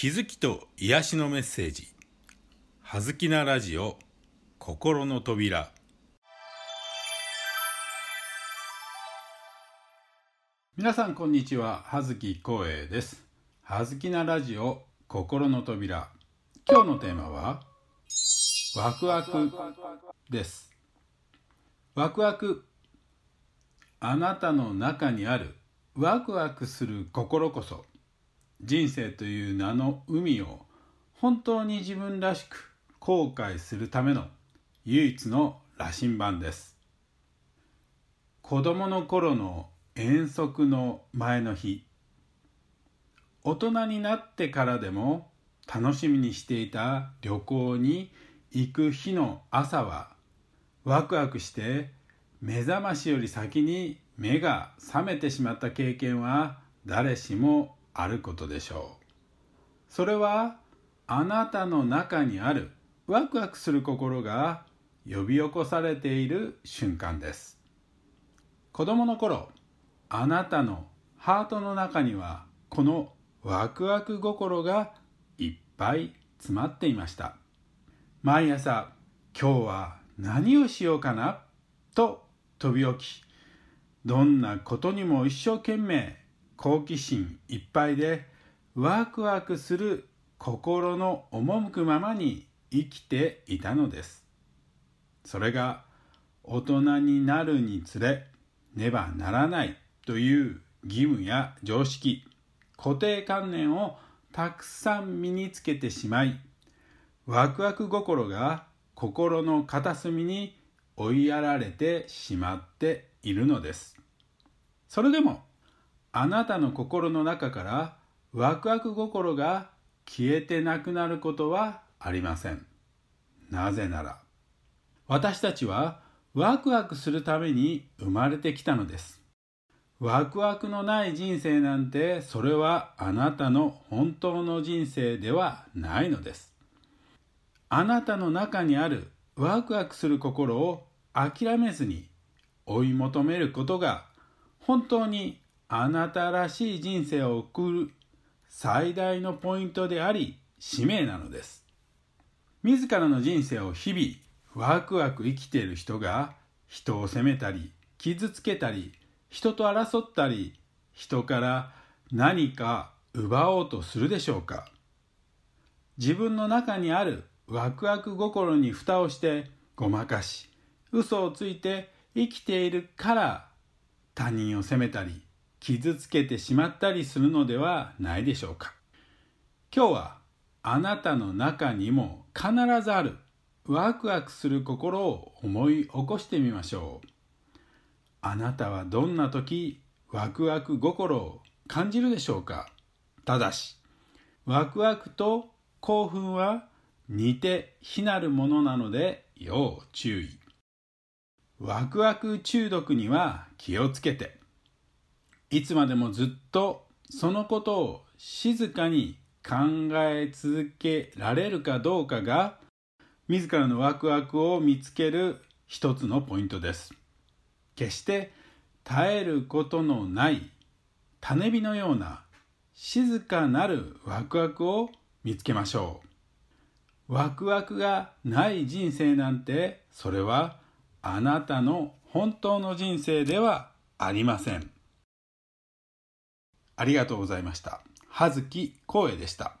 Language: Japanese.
気づきと癒しのメッセージ「はずきなラジオ心の扉」皆さんこんにちは。葉月光栄です。はずきなラジオ心の扉。今日のテーマはワクワクです。ワクワク。あなたの中にあるワクワクする心こそ。人生という名の海を本当に自分らしく後悔するための唯一の羅針盤です。子供の頃の遠足の前の日大人になってからでも楽しみにしていた旅行に行く日の朝はワクワクして目覚ましより先に目が覚めてしまった経験は誰しもあることでしょう。それはあなたの中にあるワクワクする心が呼び起こされている瞬間です。子供の頃あなたのハートの中にはこのワクワク心がいっぱい詰まっていました。毎朝今日は何をしようかなと飛び起きどんなことにも一生懸命好奇心いっぱいでワクワクする心の赴くままに生きていたのです。それが大人になるにつれねばならないという義務や常識固定観念をたくさん身につけてしまいワクワク心が心の片隅に追いやられてしまっているのです。それでもあなたの心の中からワクワク心が消えてなくなることはありません。なぜなら私たちはワクワクするために生まれてきたのです。ワクワクのない人生なんてそれはあなたの本当の人生ではないのです。あなたの中にあるワクワクする心を諦めずに追い求めることが本当にあなたらしい人生を送る最大のポイントであり使命なのです。自らの人生を日々ワクワク生きている人が人を責めたり傷つけたり人と争ったり人から何か奪おうとするでしょうか。自分の中にあるワクワク心に蓋をしてごまかし嘘をついて生きているから他人を責めたり傷つけてしまったりするのではないでしょうか。今日はあなたの中にも必ずあるワクワクする心を思い起こしてみましょう。あなたはどんな時ワクワク心を感じるでしょうか。ただしワクワクと興奮は似て非なるものなので要注意。ワクワク中毒には気をつけて。いつまでもずっとそのことを静かに考え続けられるかどうかが自らのワクワクを見つける一つのポイントです決して絶えることのない種火のような静かなるワクワクを見つけましょうワクワクがない人生なんてそれはあなたの本当の人生ではありません。ありがとうございました。葉月光栄でした。